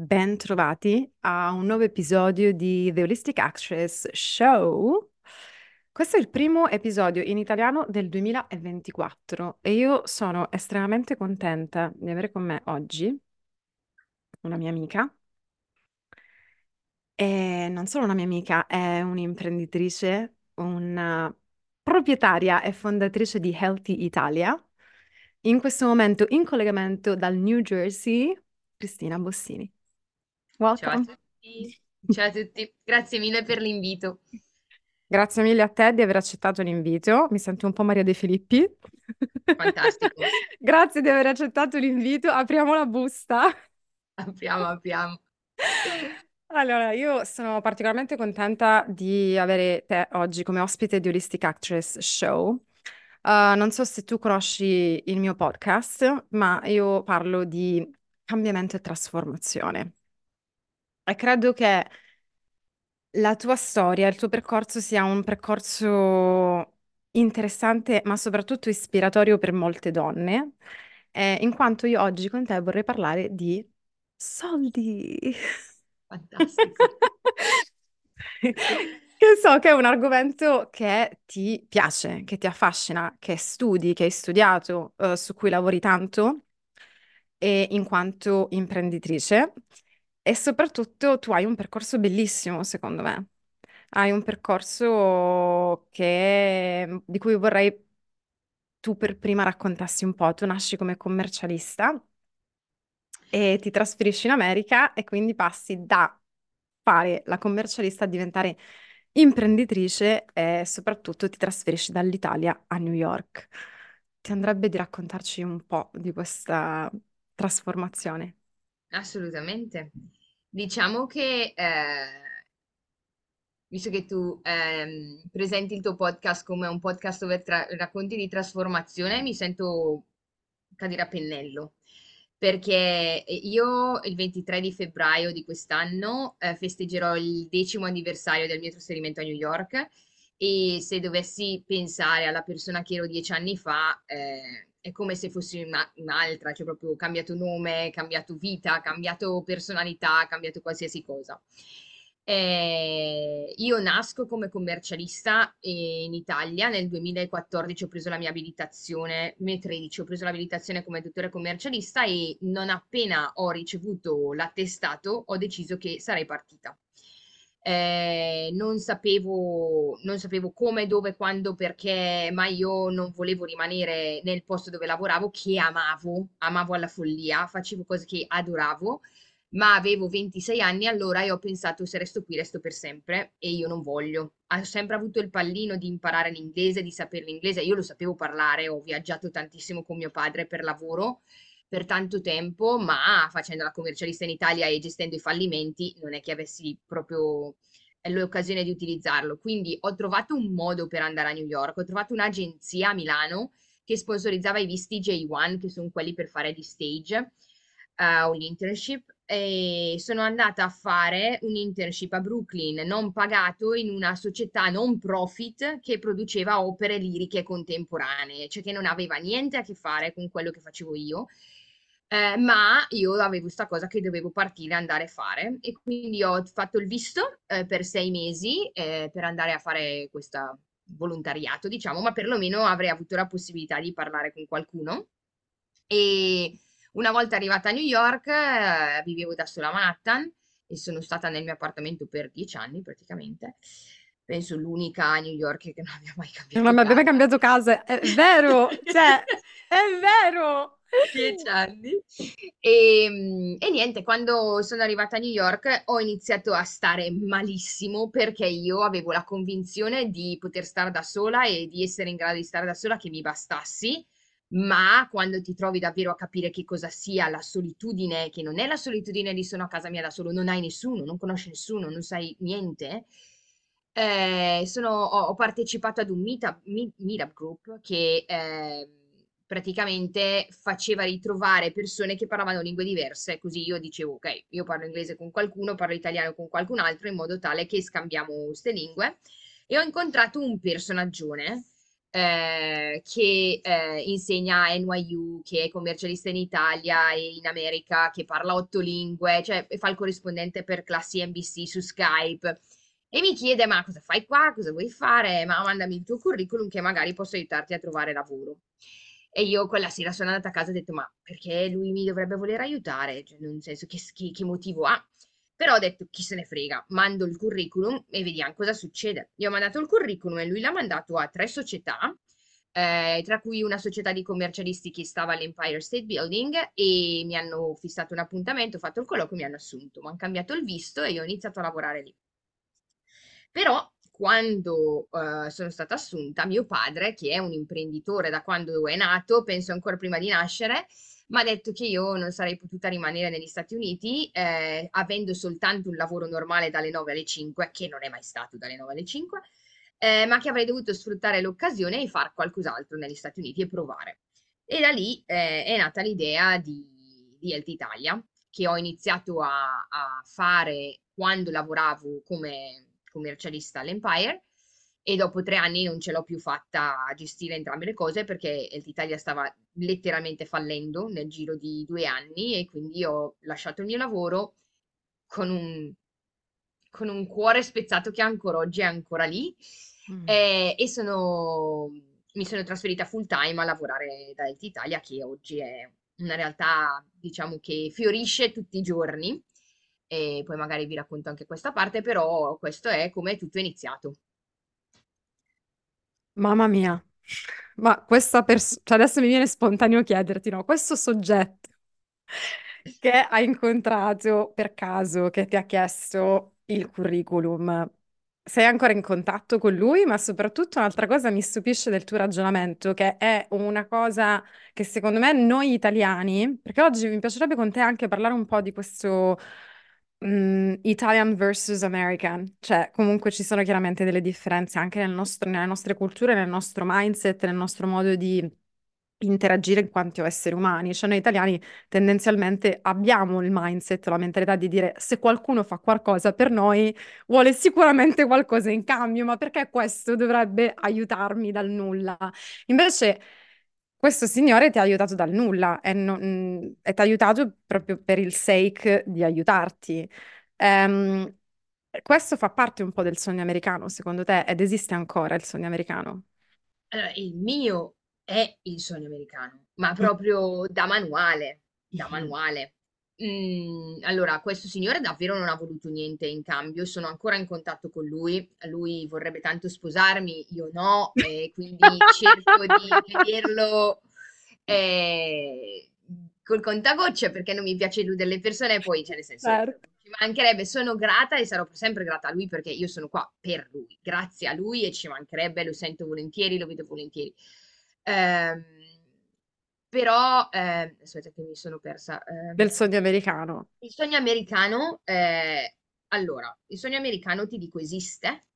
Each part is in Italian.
Ben trovati a un nuovo episodio di The Holistic Actress Show. Questo è il primo episodio in italiano del 2024 e io sono estremamente contenta di avere con me oggi una mia amica. E non solo una mia amica, è un'imprenditrice, una proprietaria e fondatrice di Healthy Italia. In questo momento in collegamento dal New Jersey, Cristina Bossini. Ciao a tutti, ciao a tutti, grazie mille per l'invito. Grazie mille a te di aver accettato l'invito. Mi sento un po' Maria De Filippi. Fantastico. Grazie di aver accettato l'invito. Apriamo la busta. Apriamo, apriamo. Allora, io sono particolarmente contenta di avere te oggi come ospite di Holistic Actress Show. Uh, non so se tu conosci il mio podcast, ma io parlo di cambiamento e trasformazione. E credo che la tua storia, il tuo percorso sia un percorso interessante, ma soprattutto ispiratorio per molte donne, eh, in quanto io oggi con te vorrei parlare di soldi. Fantastico. Che so che è un argomento che ti piace, che ti affascina, che studi, che hai studiato, eh, su cui lavori tanto, e in quanto imprenditrice. E soprattutto tu hai un percorso bellissimo, secondo me. Hai un percorso che- di cui vorrei tu per prima raccontassi un po'. Tu nasci come commercialista e ti trasferisci in America e quindi passi da fare la commercialista a diventare imprenditrice e soprattutto ti trasferisci dall'Italia a New York. Ti andrebbe di raccontarci un po' di questa trasformazione? Assolutamente. Diciamo che, eh, visto che tu ehm, presenti il tuo podcast come un podcast dove tra- racconti di trasformazione, mi sento cadere a pennello. Perché io il 23 di febbraio di quest'anno eh, festeggerò il decimo anniversario del mio trasferimento a New York e se dovessi pensare alla persona che ero dieci anni fa, eh, è come se fossi una- un'altra, cioè proprio cambiato nome, cambiato vita, cambiato personalità, cambiato qualsiasi cosa. Eh, io nasco come commercialista in Italia, nel 2014 ho preso la mia abilitazione, 2013 ho preso l'abilitazione come dottore commercialista e non appena ho ricevuto l'attestato ho deciso che sarei partita. Eh, non sapevo, non sapevo come, dove, quando, perché, ma io non volevo rimanere nel posto dove lavoravo, che amavo, amavo alla follia, facevo cose che adoravo, ma avevo 26 anni allora e ho pensato se resto qui resto per sempre e io non voglio. Ho sempre avuto il pallino di imparare l'inglese, di sapere l'inglese, io lo sapevo parlare, ho viaggiato tantissimo con mio padre per lavoro per tanto tempo, ma facendo la commercialista in Italia e gestendo i fallimenti non è che avessi proprio eh, l'occasione di utilizzarlo. Quindi ho trovato un modo per andare a New York, ho trovato un'agenzia a Milano che sponsorizzava i visti J1, che sono quelli per fare di stage, uh, un internship, e sono andata a fare un internship a Brooklyn non pagato in una società non profit che produceva opere liriche contemporanee, cioè che non aveva niente a che fare con quello che facevo io eh, ma io avevo questa cosa che dovevo partire e andare a fare e quindi ho fatto il visto eh, per sei mesi eh, per andare a fare questo volontariato, diciamo, ma perlomeno avrei avuto la possibilità di parlare con qualcuno. E una volta arrivata a New York, eh, vivevo da sola a Manhattan e sono stata nel mio appartamento per dieci anni praticamente. Penso l'unica a New York che non abbia mai cambiato Non abbia mai cambiato casa, è vero, cioè, è vero. Dieci anni. E, mm, e niente, quando sono arrivata a New York ho iniziato a stare malissimo perché io avevo la convinzione di poter stare da sola e di essere in grado di stare da sola che mi bastassi, ma quando ti trovi davvero a capire che cosa sia la solitudine, che non è la solitudine di sono a casa mia da solo, non hai nessuno, non conosci nessuno, non sai niente. eh, sono- ho, ho partecipato ad un meetup, meet- meetup group che eh, praticamente faceva ritrovare persone che parlavano lingue diverse, così io dicevo, ok, io parlo inglese con qualcuno, parlo italiano con qualcun altro, in modo tale che scambiamo queste lingue. E ho incontrato un personaggione eh, che eh, insegna a NYU, che è commercialista in Italia e in America, che parla otto lingue, cioè fa il corrispondente per classi NBC su Skype. E mi chiede, ma cosa fai qua? Cosa vuoi fare? Ma mandami il tuo curriculum che magari posso aiutarti a trovare lavoro. E io quella sera sono andata a casa e ho detto, ma perché lui mi dovrebbe voler aiutare? Cioè, nel senso, che, che, che motivo ha? Però ho detto, chi se ne frega, mando il curriculum e vediamo cosa succede. Io ho mandato il curriculum e lui l'ha mandato a tre società, eh, tra cui una società di commercialisti che stava all'Empire State Building e mi hanno fissato un appuntamento, ho fatto il colloquio e mi hanno assunto. Mi hanno cambiato il visto e io ho iniziato a lavorare lì. Però quando uh, sono stata assunta, mio padre, che è un imprenditore da quando è nato, penso ancora prima di nascere, mi ha detto che io non sarei potuta rimanere negli Stati Uniti eh, avendo soltanto un lavoro normale dalle 9 alle 5, che non è mai stato dalle 9 alle 5, eh, ma che avrei dovuto sfruttare l'occasione e fare qualcos'altro negli Stati Uniti e provare. E da lì eh, è nata l'idea di, di Health Italia, che ho iniziato a, a fare quando lavoravo come commercialista all'Empire e dopo tre anni non ce l'ho più fatta a gestire entrambe le cose perché l'Italia stava letteralmente fallendo nel giro di due anni e quindi ho lasciato il mio lavoro con un, con un cuore spezzato che ancora oggi è ancora lì mm. e, e sono, mi sono trasferita full time a lavorare da Italia che oggi è una realtà diciamo che fiorisce tutti i giorni e poi magari vi racconto anche questa parte, però questo è come tutto è iniziato. Mamma mia, ma questa persona, cioè adesso mi viene spontaneo chiederti, no, questo soggetto che hai incontrato per caso, che ti ha chiesto il curriculum, sei ancora in contatto con lui, ma soprattutto un'altra cosa mi stupisce del tuo ragionamento, che è una cosa che secondo me noi italiani, perché oggi mi piacerebbe con te anche parlare un po' di questo mm, Italian versus American, cioè comunque ci sono chiaramente delle differenze anche nel nostro- nelle nostre culture, nel nostro mindset, nel nostro modo di interagire in quanto esseri umani. Cioè noi italiani tendenzialmente abbiamo il mindset, la mentalità di dire se qualcuno fa qualcosa per noi, vuole sicuramente qualcosa in cambio, ma perché questo dovrebbe aiutarmi dal nulla? Invece questo signore ti ha aiutato dal nulla e, non- e ti ha aiutato proprio per il sake di aiutarti. Ehm, questo fa parte un po' del sogno americano, secondo te? Ed esiste ancora il sogno americano? Allora, il mio è il sogno americano, ma proprio da manuale, da manuale. Mm, allora, questo signore davvero non ha voluto niente in cambio, sono ancora in contatto con lui, lui vorrebbe tanto sposarmi, io no, e quindi cerco di vederlo eh, col contagocce perché non mi piace illudere le persone, poi, cioè, nel senso, Certo. ci mancherebbe, sono grata e sarò sempre grata a lui perché io sono qua per lui, grazie a lui e ci mancherebbe, lo sento volentieri, lo vedo volentieri. Ehm, però, eh, aspetta che mi sono persa. eh, Del sogno americano. il sogno americano, eh, allora, il sogno americano ti dico esiste,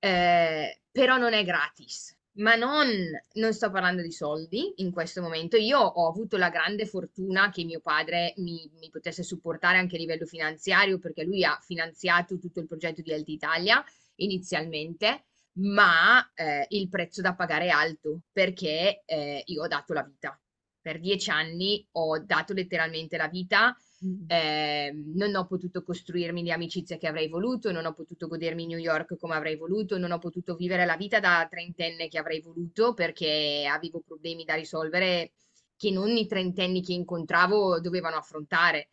eh, però non è gratis. Ma non, non sto parlando di soldi in questo momento. Io ho avuto la grande fortuna che mio padre mi, mi potesse supportare anche a livello finanziario, perché lui ha finanziato tutto il progetto di Health Italia inizialmente, ma eh, il prezzo da pagare è alto, perché eh, io ho dato la vita. Per dieci anni ho dato letteralmente la vita eh, non ho potuto costruirmi le amicizie che avrei voluto, non ho potuto godermi New York come avrei voluto, non ho potuto vivere la vita da trentenne che avrei voluto perché avevo problemi da risolvere che non i trentenni che incontravo dovevano affrontare.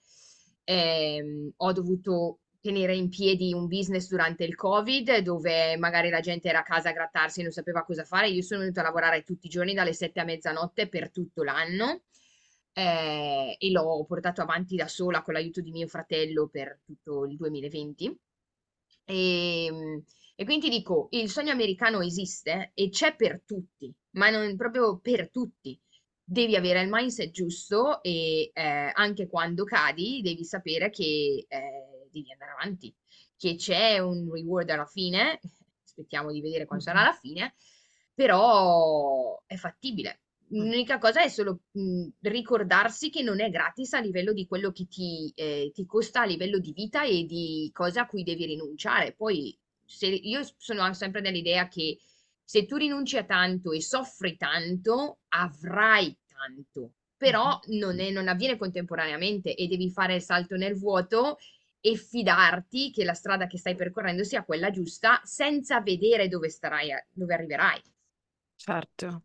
Eh, ho dovuto tenere in piedi un business durante il Covid dove magari la gente era a casa a grattarsi e non sapeva cosa fare. Io sono venuta a lavorare tutti i giorni dalle 7 a mezzanotte per tutto l'anno eh, e l'ho portato avanti da sola con l'aiuto di mio fratello per tutto il 2020. E, ehm, e quindi dico, il sogno americano esiste e c'è per tutti, ma non proprio per tutti. Devi avere il mindset giusto e eh, anche quando cadi devi sapere che eh, devi andare avanti, che c'è un reward alla fine, aspettiamo di vedere quando sarà la fine, però è fattibile. L'unica cosa è solo mh, ricordarsi che non è gratis a livello di quello che ti, eh, ti costa a livello di vita e di cose a cui devi rinunciare. Poi se, io sono sempre dell'idea che Se tu rinunci a tanto e soffri tanto, avrai tanto, però non, è, non avviene contemporaneamente e devi fare il salto nel vuoto e fidarti che la strada che stai percorrendo sia quella giusta senza vedere dove starai, dove arriverai. Certo.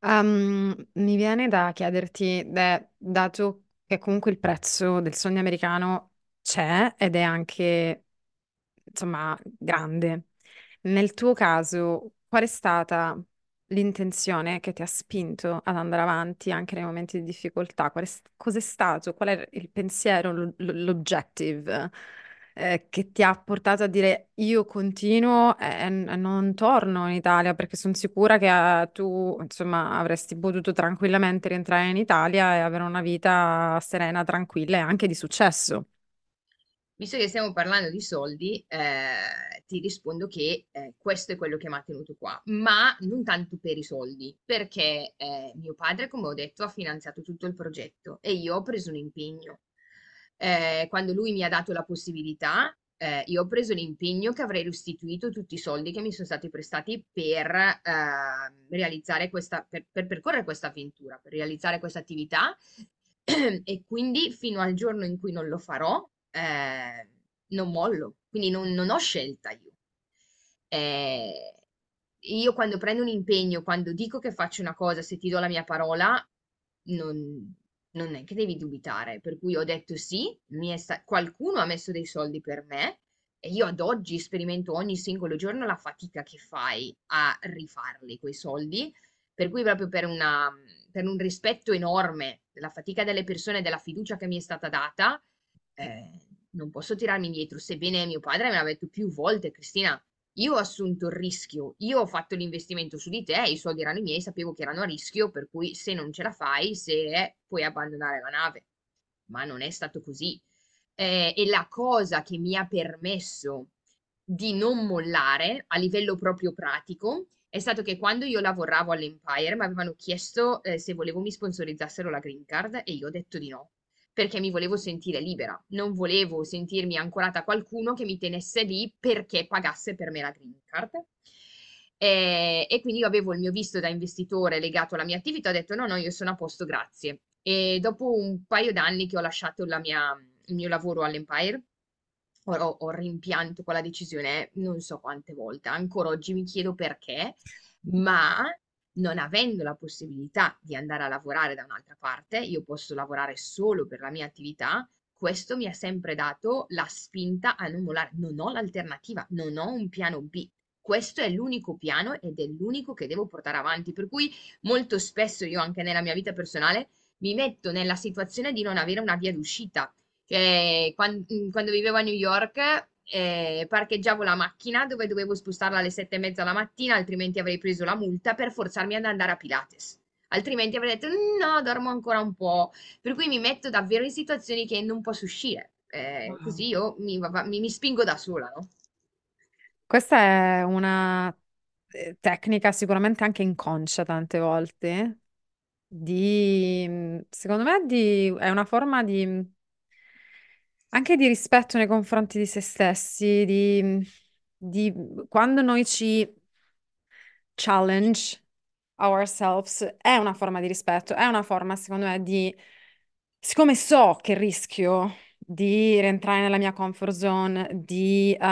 Um, mi viene da chiederti, beh, dato che comunque il prezzo del sogno americano c'è ed è anche, insomma, grande, nel tuo caso, qual è stata l'intenzione che ti ha spinto ad andare avanti anche nei momenti di difficoltà? Qual è, cos'è stato? Qual è il pensiero, l'objective eh, che ti ha portato a dire io continuo e, e non torno in Italia perché sono sicura che eh, tu, insomma, avresti potuto tranquillamente rientrare in Italia e avere una vita serena, tranquilla e anche di successo. Visto che stiamo parlando di soldi, eh, ti rispondo che eh, questo è quello che mi ha tenuto qua, ma non tanto per i soldi, perché eh, mio padre, come ho detto, ha finanziato tutto il progetto e io ho preso un impegno. Eh, quando lui mi ha dato la possibilità, eh, io ho preso l'impegno che avrei restituito tutti i soldi che mi sono stati prestati per eh, realizzare questa, per, per percorrere questa avventura, per realizzare questa attività e quindi fino al giorno in cui non lo farò, eh, non mollo, quindi non, non ho scelta io. Eh, io quando prendo un impegno, quando dico che faccio una cosa, se ti do la mia parola, non, non è che devi dubitare. Per cui ho detto sì, sta- qualcuno ha messo dei soldi per me e io ad oggi sperimento ogni singolo giorno la fatica che fai a rifarli quei soldi. Per cui proprio per, una, per un rispetto enorme della fatica delle persone, della fiducia che mi è stata data, eh, non posso tirarmi indietro, sebbene mio padre me l'ha detto più volte, Cristina, io ho assunto il rischio, io ho fatto l'investimento su di te, i soldi erano i miei, sapevo che erano a rischio, per cui se non ce la fai, se puoi abbandonare la nave. Ma non è stato così. Eh, e la cosa che mi ha permesso di non mollare a livello proprio pratico è stato che quando io lavoravo all'Empire mi avevano chiesto eh, se volevo mi sponsorizzassero la green card e io ho detto di no perché mi volevo sentire libera, non volevo sentirmi ancorata a qualcuno che mi tenesse lì perché pagasse per me la green card. E, e quindi io avevo il mio visto da investitore legato alla mia attività, ho detto no, no, io sono a posto, grazie. E dopo un paio d'anni che ho lasciato mia, il mio lavoro all'Empire, ho, ho rimpianto quella decisione non so quante volte, ancora oggi mi chiedo perché, ma non avendo la possibilità di andare a lavorare da un'altra parte, io posso lavorare solo per la mia attività, questo mi ha sempre dato la spinta a non mollare. Non ho l'alternativa, non ho un piano B. Questo è l'unico piano ed è l'unico che devo portare avanti. Per cui molto spesso io anche nella mia vita personale mi metto nella situazione di non avere una via d'uscita. Quando, quando vivevo a New York eh, parcheggiavo la macchina dove dovevo spostarla alle sette e mezza la mattina, altrimenti avrei preso la multa per forzarmi ad andare a Pilates. Altrimenti avrei detto no, dormo ancora un po'. Per cui mi metto davvero in situazioni che non posso uscire. Eh, così io mi, mi, mi spingo da sola, no? Questa è una eh, tecnica sicuramente anche inconscia tante volte, di, secondo me di, è una forma di anche di rispetto nei confronti di se stessi, di, di quando noi ci challenge ourselves, è una forma di rispetto, è una forma, secondo me, di... Siccome so che rischio di rientrare nella mia comfort zone, di uh,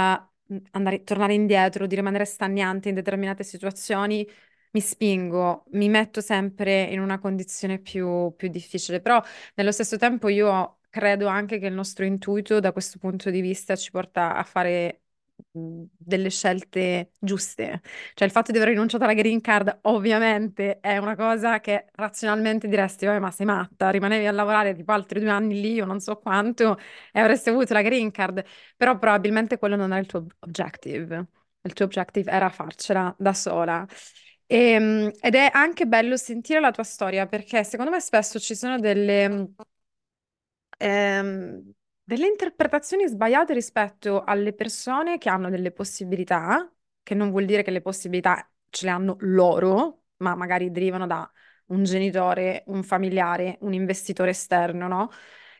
andare, tornare indietro, di rimanere stagnante in determinate situazioni, mi spingo, mi metto sempre in una condizione più, più difficile, però nello stesso tempo io credo anche che il nostro intuito da questo punto di vista ci porta a fare delle scelte giuste. Cioè il fatto di aver rinunciato alla green card ovviamente è una cosa che razionalmente diresti, vabbè ma sei matta, rimanevi a lavorare tipo altri due anni lì o non so quanto e avresti avuto la green card, però probabilmente quello non è il tuo objective. Il tuo objective era farcela da sola. E, ehm, ed è anche bello sentire la tua storia perché secondo me spesso ci sono delle ehm, delle interpretazioni sbagliate rispetto alle persone che hanno delle possibilità, che non vuol dire che le possibilità ce le hanno loro, ma magari derivano da un genitore, un familiare, un investitore esterno, no?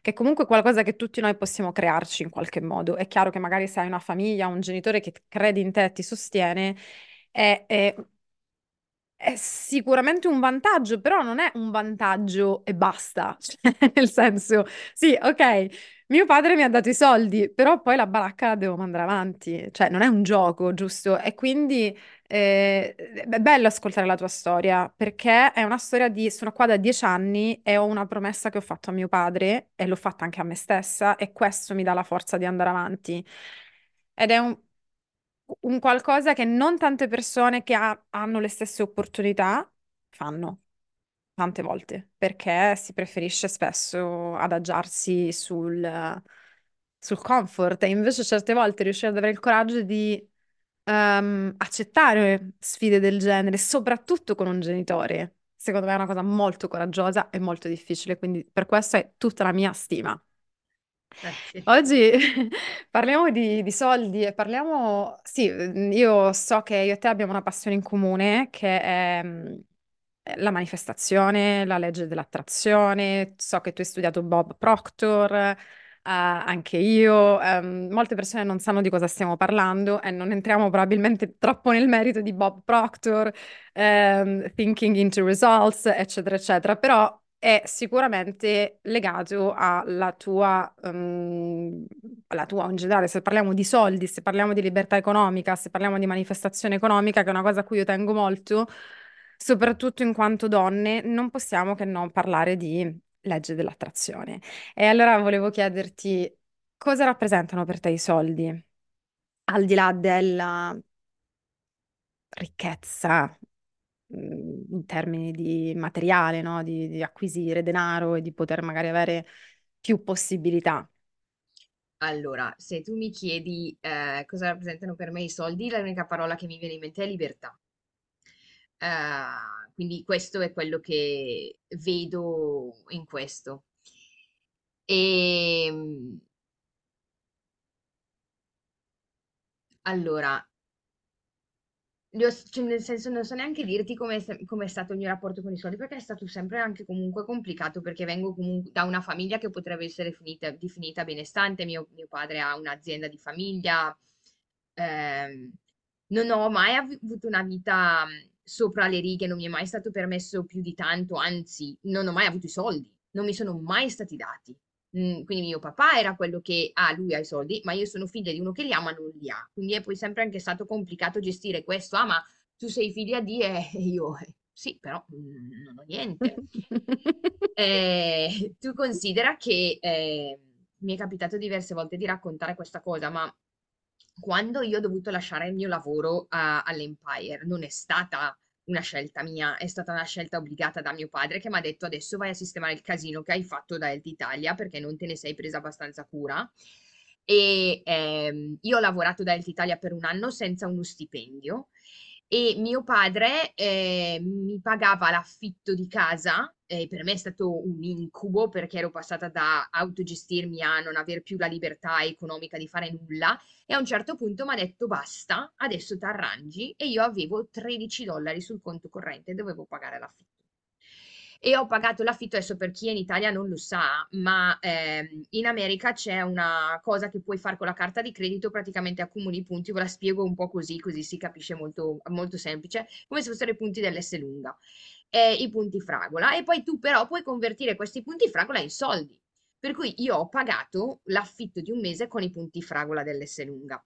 Che è comunque qualcosa che tutti noi possiamo crearci in qualche modo. È chiaro che magari se hai una famiglia, un genitore che crede in te ti sostiene, è, è è sicuramente un vantaggio, però non è un vantaggio e basta. Cioè, nel senso, sì, ok, mio padre mi ha dato i soldi, però poi la baracca la devo mandare avanti. Cioè, non è un gioco, giusto? E quindi eh, è bello ascoltare la tua storia, perché è una storia di... Sono qua da dieci anni e ho una promessa che ho fatto a mio padre e l'ho fatta anche a me stessa e questo mi dà la forza di andare avanti. Ed è un, un qualcosa che non tante persone che ha- hanno le stesse opportunità fanno tante volte, perché si preferisce spesso adagiarsi sul, sul comfort e invece certe volte riuscire ad avere il coraggio di ehm, accettare sfide del genere, soprattutto con un genitore, secondo me è una cosa molto coraggiosa e molto difficile, quindi per questo è tutta la mia stima. Grazie. Oggi parliamo di, di soldi e parliamo, sì, io so che io e te abbiamo una passione in comune che è mm, la manifestazione, la legge dell'attrazione. So che tu hai studiato Bob Proctor, eh, anche io. Ehm, molte persone non sanno di cosa stiamo parlando e non entriamo probabilmente troppo nel merito di Bob Proctor, ehm, Thinking into Results, eccetera, eccetera. Però è sicuramente legato alla tua, ehm, alla tua in generale, se parliamo di soldi, se parliamo di libertà economica, se parliamo di manifestazione economica, che è una cosa a cui io tengo molto, soprattutto in quanto donne, non possiamo che non parlare di legge dell'attrazione. E allora volevo chiederti cosa rappresentano per te i soldi, al di là della ricchezza, in termini di materiale, no? Di, di acquisire denaro e di poter magari avere più possibilità. Allora, se tu mi chiedi eh, cosa rappresentano per me i soldi, l'unica parola che mi viene in mente è libertà. Eh, quindi questo è quello che vedo in questo. E allora, li ho- cioè, nel senso non so neanche dirti come è stato il mio rapporto con i soldi, perché è stato sempre anche comunque complicato, perché vengo comunque da una famiglia che potrebbe essere finita- definita benestante, mio, mio padre ha un'azienda di famiglia, ehm, non ho mai av- avuto una vita sopra le righe, non mi è mai stato permesso più di tanto, anzi, non ho mai avuto i soldi, non mi sono mai stati dati. Mm, quindi mio papà era quello che ha, lui ha i soldi, ma io sono figlia di uno che li ha, ma non li ha. Quindi è poi sempre anche stato complicato gestire questo. Ah, ma tu sei figlia di... E io, eh, sì, però mm, non ho niente. Eh, tu considera che eh, mi è capitato diverse volte di raccontare questa cosa, ma quando io ho dovuto lasciare il mio lavoro all'Empire, non è stata una scelta mia, è stata una scelta obbligata da mio padre che mi ha detto adesso vai a sistemare il casino che hai fatto da Health Italia perché non te ne sei presa abbastanza cura. E ehm, io ho lavorato da Health Italia per un anno senza uno stipendio e mio padre eh, mi pagava l'affitto di casa. E per me è stato un incubo perché ero passata da autogestirmi a non aver più la libertà economica di fare nulla e a un certo punto mi ha detto basta, adesso ti arrangi e io avevo 13 dollari sul conto corrente e dovevo pagare l'affitto. E ho pagato l'affitto, adesso per chi è in Italia non lo sa, ma ehm, in America c'è una cosa che puoi fare con la carta di credito, praticamente accumuli i punti, ve la spiego un po' così, così si capisce molto, molto semplice, come se fossero i punti dell'S lunga, eh, i punti fragola, e poi tu però puoi convertire questi punti fragola in soldi. Per cui io ho pagato l'affitto di un mese con i punti fragola dell'S lunga.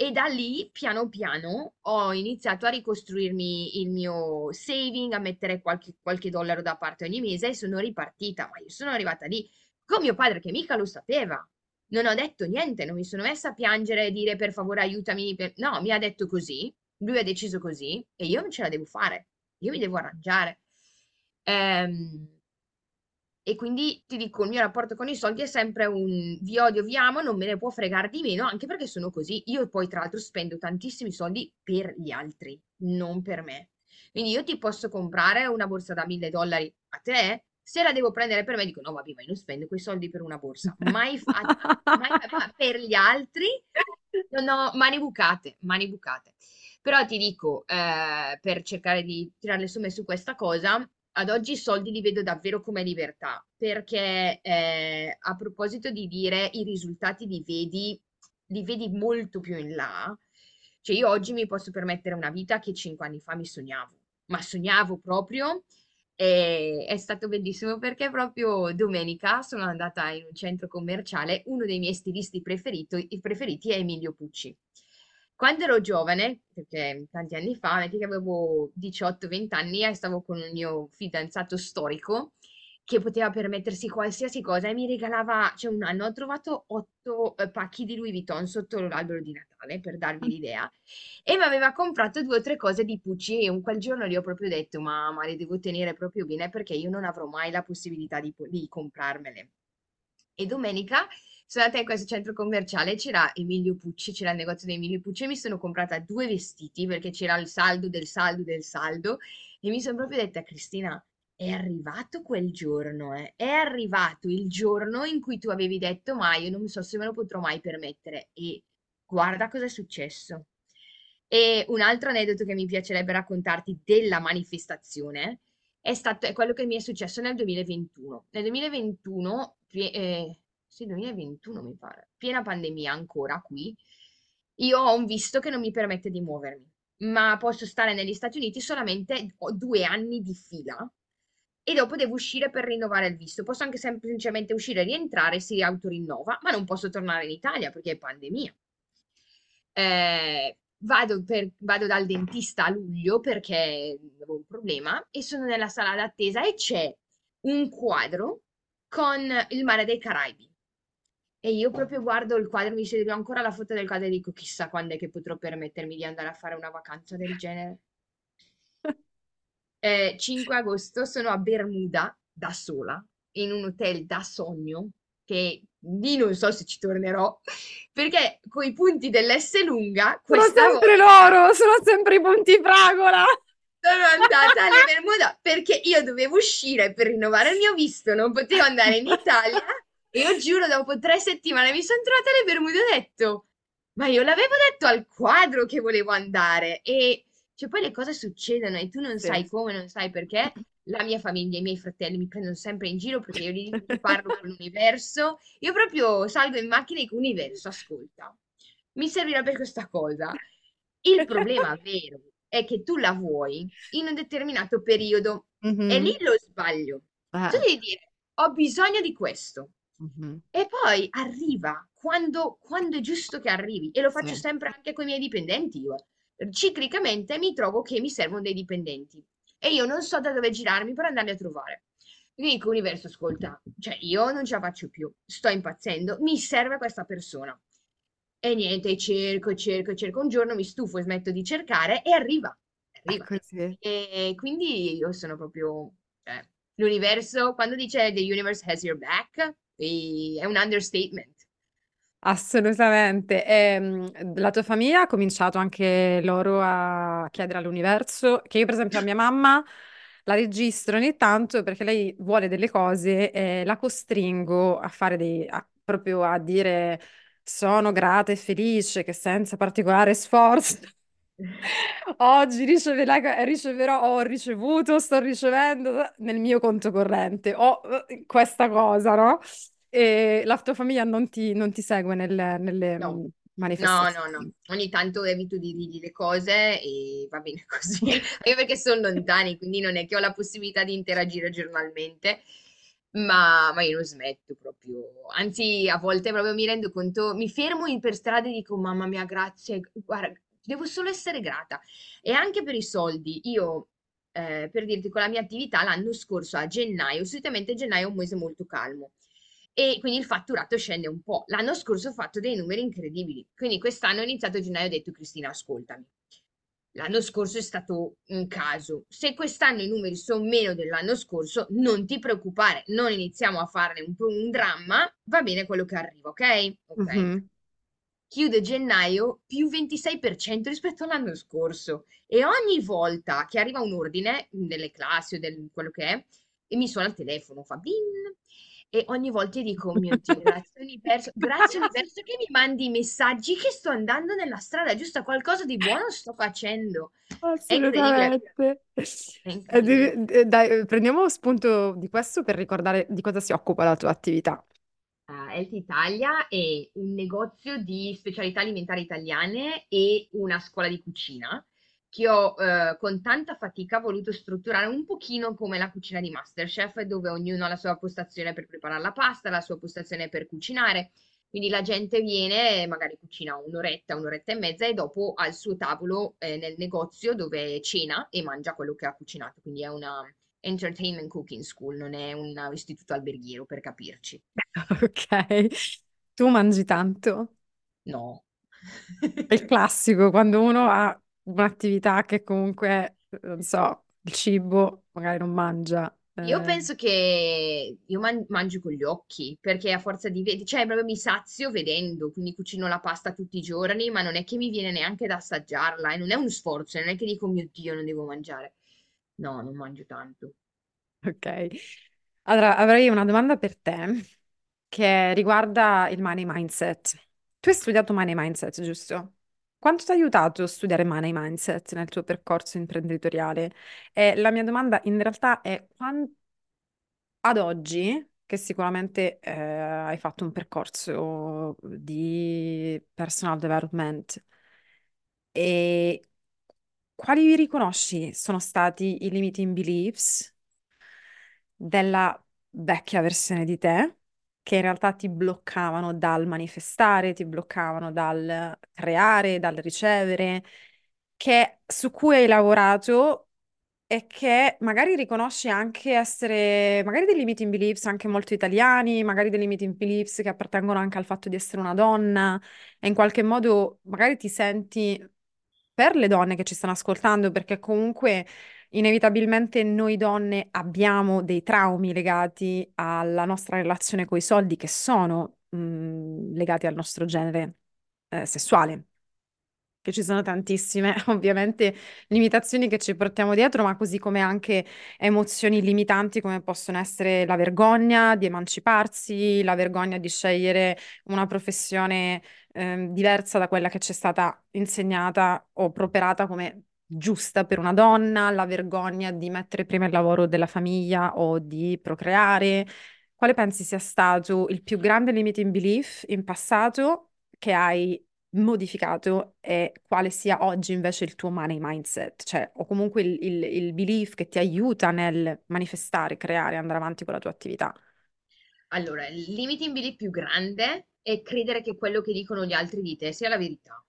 E da lì, piano piano, ho iniziato a ricostruirmi il mio saving, a mettere qualche, qualche dollaro da parte ogni mese e sono ripartita. Ma io sono arrivata lì con mio padre che mica lo sapeva. Non ho detto niente, non mi sono messa a piangere e dire per favore aiutami. per-". No, mi ha detto così, lui ha deciso così e io non ce la devo fare. Io mi devo arrangiare. Ehm, e quindi ti dico, il mio rapporto con i soldi è sempre un vi odio, vi amo, non me ne può fregare di meno, anche perché sono così. Io poi, tra l'altro, spendo tantissimi soldi per gli altri, non per me. Quindi io ti posso comprare una borsa da 1000 dollari a te, se la devo prendere per me, dico no, vabbè, ma io non spendo quei soldi per una borsa. Mai fatta, mai fatta per gli altri. Non ho mani bucate, mani bucate. Però ti dico, eh, per cercare di tirare le somme su questa cosa, ad oggi i soldi li vedo davvero come libertà, perché eh, a proposito di dire i risultati li vedi, li vedi molto più in là, Cioè io oggi mi posso permettere una vita che cinque anni fa mi sognavo, ma sognavo proprio e è stato bellissimo perché proprio domenica sono andata in un centro commerciale, uno dei miei stilisti preferiti è Emilio Pucci. Quando ero giovane, perché tanti anni fa, metti che avevo 18-20 anni e stavo con un mio fidanzato storico che poteva permettersi qualsiasi cosa e mi regalava, cioè un anno ho trovato otto eh, pacchi di Louis Vuitton sotto l'albero di Natale, per darvi l'idea, e mi aveva comprato due o tre cose di Pucci e un quel giorno gli ho proprio detto, mamma, le devo tenere proprio bene perché io non avrò mai la possibilità di, di comprarmele. E domenica sono andata in questo centro commerciale, c'era Emilio Pucci, c'era il negozio di Emilio Pucci e mi sono comprata due vestiti perché c'era il saldo del saldo del saldo e mi sono proprio detta, Cristina, è arrivato quel giorno, eh. È arrivato il giorno in cui tu avevi detto, ma io non so se me lo potrò mai permettere. E guarda cosa è successo. E un altro aneddoto che mi piacerebbe raccontarti della manifestazione è stato è quello che mi è successo nel 2021. Nel 2021, eh, sì, 2021 mi pare, piena pandemia ancora qui, io ho un visto che non mi permette di muovermi, ma posso stare negli Stati Uniti solamente due anni di fila e dopo devo uscire per rinnovare il visto. Posso anche semplicemente uscire e rientrare, si autorinnova, ma non posso tornare in Italia perché è pandemia. Eh, vado, per, vado, dal dentista a luglio perché avevo un problema e sono nella sala d'attesa e c'è un quadro con il mare dei Caraibi. E io proprio guardo il quadro, mi vedo ancora la foto del quadro. E dico chissà quando è che potrò permettermi di andare a fare una vacanza del genere. Eh, 5 agosto sono a Bermuda da sola, in un hotel da sogno, che lì non so se ci tornerò, perché con i punti dell'S lunga... Sono sempre volta, loro, sono sempre i punti fragola! Sono andata alle Bermuda perché io dovevo uscire per rinnovare il mio visto, non potevo andare in Italia io giuro, dopo tre settimane mi sono trovata alle Bermude ho detto, ma io l'avevo detto al quadro che volevo andare e cioè poi le cose succedono e tu non sì. sai come, non sai perché. La mia famiglia, i miei fratelli mi prendono sempre in giro perché io gli parlo con l'universo. Io proprio salgo in macchina e dico, universo, ascolta, mi servirà per questa cosa. Il problema vero è che tu la vuoi in un determinato periodo mm-hmm. e lì lo sbaglio. Ah. Tu devi dire, ho bisogno di questo. Mm-hmm. E poi arriva quando, quando, è giusto che arrivi. E lo faccio sì. sempre anche con i miei dipendenti. Io ciclicamente mi trovo che mi servono dei dipendenti e io non so da dove girarmi per andarli a trovare. Quindi dico, universo, ascolta, cioè io non ce la faccio più, sto impazzendo, mi serve questa persona. E niente, cerco, cerco, cerco. Un giorno mi stufo e smetto di cercare e arriva. Arriva. Ah, e quindi io sono proprio... Cioè, l'universo, quando dice the universe has your back, è un understatement. Assolutamente. E, mh, la tua famiglia ha cominciato anche loro a chiedere all'universo, che io per esempio a mia mamma la registro ogni tanto perché lei vuole delle cose e la costringo a fare dei, a- proprio a dire sono grata e felice che senza particolare sforzo oggi riceverà- riceverò, ho ricevuto, sto ricevendo nel mio conto corrente, ho eh, questa cosa, no? E la tua famiglia non ti, non ti segue nelle, nelle No, mm, no, manifestazioni? no, no. Ogni tanto evito di dirgli le cose e va bene così. Anche perché sono lontani, quindi non è che ho la possibilità di interagire giornalmente. Ma, ma io non smetto proprio. Anzi, a volte proprio mi rendo conto, mi fermo in per strada e dico, mamma mia, grazie, guarda, devo solo essere grata. E anche per i soldi, io, eh, per dirti, con la mia attività l'anno scorso a gennaio, solitamente gennaio è un mese molto calmo e quindi il fatturato scende un po'. L'anno scorso ho fatto dei numeri incredibili, quindi quest'anno ho iniziato a gennaio e ho detto Cristina ascoltami, l'anno scorso è stato un caso, se quest'anno i numeri sono meno dell'anno scorso non ti preoccupare, non iniziamo a farne un un dramma, va bene quello che arriva, ok? Ok. Mm-hmm. Chiude gennaio più 26% rispetto all'anno scorso e ogni volta che arriva un ordine delle classi o del quello che è, e mi suona il telefono, fa bing, e ogni volta dico, oh mio Dio, grazie universo, grazie universo che mi mandi i messaggi che sto andando nella strada giusta, qualcosa di buono sto facendo. Assolutamente. Eh, eh, dai, prendiamo spunto di questo per ricordare di cosa si occupa la tua attività. Ah, Health Italia è un negozio di specialità alimentari italiane e una scuola di cucina che ho eh, con tanta fatica voluto strutturare un pochino come la cucina di MasterChef, dove ognuno ha la sua postazione per preparare la pasta, la sua postazione per cucinare. Quindi la gente viene, magari cucina un'oretta, un'oretta e mezza e dopo ha il suo tavolo eh, nel negozio dove cena e mangia quello che ha cucinato. Quindi è una entertainment cooking school, non è un istituto alberghiero per capirci. Ok. Tu mangi tanto? No. È il classico, quando uno ha un'attività che comunque, non so, il cibo magari non mangia. Io eh, penso che io man- mangio con gli occhi, perché a forza di vedere, cioè proprio mi sazio vedendo, quindi cucino la pasta tutti i giorni, ma non è che mi viene neanche da assaggiarla, e non è uno sforzo, non è che dico, "Oh mio Dio, non devo mangiare. No, non mangio tanto. ok. Allora, avrei una domanda per te che riguarda il money mindset. Tu hai studiato money mindset, giusto? Quanto ti ha aiutato a studiare money mindset nel tuo percorso imprenditoriale? E la mia domanda in realtà è quan- ad oggi, che sicuramente eh, hai fatto un percorso di personal development, e quali riconosci sono stati i limiting beliefs della vecchia versione di te, che in realtà ti bloccavano dal manifestare, ti bloccavano dal creare, dal ricevere, che, su cui hai lavorato e che magari riconosci anche essere, magari dei limiting beliefs anche molto italiani, magari dei limiting beliefs che appartengono anche al fatto di essere una donna e in qualche modo magari ti senti per le donne che ci stanno ascoltando, perché comunque inevitabilmente noi donne abbiamo dei traumi legati alla nostra relazione con i soldi che sono mh, legati al nostro genere eh, sessuale. Che ci sono tantissime, ovviamente, limitazioni che ci portiamo dietro, ma così come anche emozioni limitanti come possono essere la vergogna di emanciparsi, la vergogna di scegliere una professione ehm, diversa da quella che ci è stata insegnata o properata come giusta per una donna, la vergogna di mettere prima il lavoro della famiglia o di procreare. Quale pensi sia stato il più grande limiting belief in passato che hai modificato e quale sia oggi invece il tuo money mindset, cioè o comunque il, il, il belief che ti aiuta nel manifestare, creare, andare avanti con la tua attività? Allora, il limiting belief più grande è credere che quello che dicono gli altri di te sia la verità.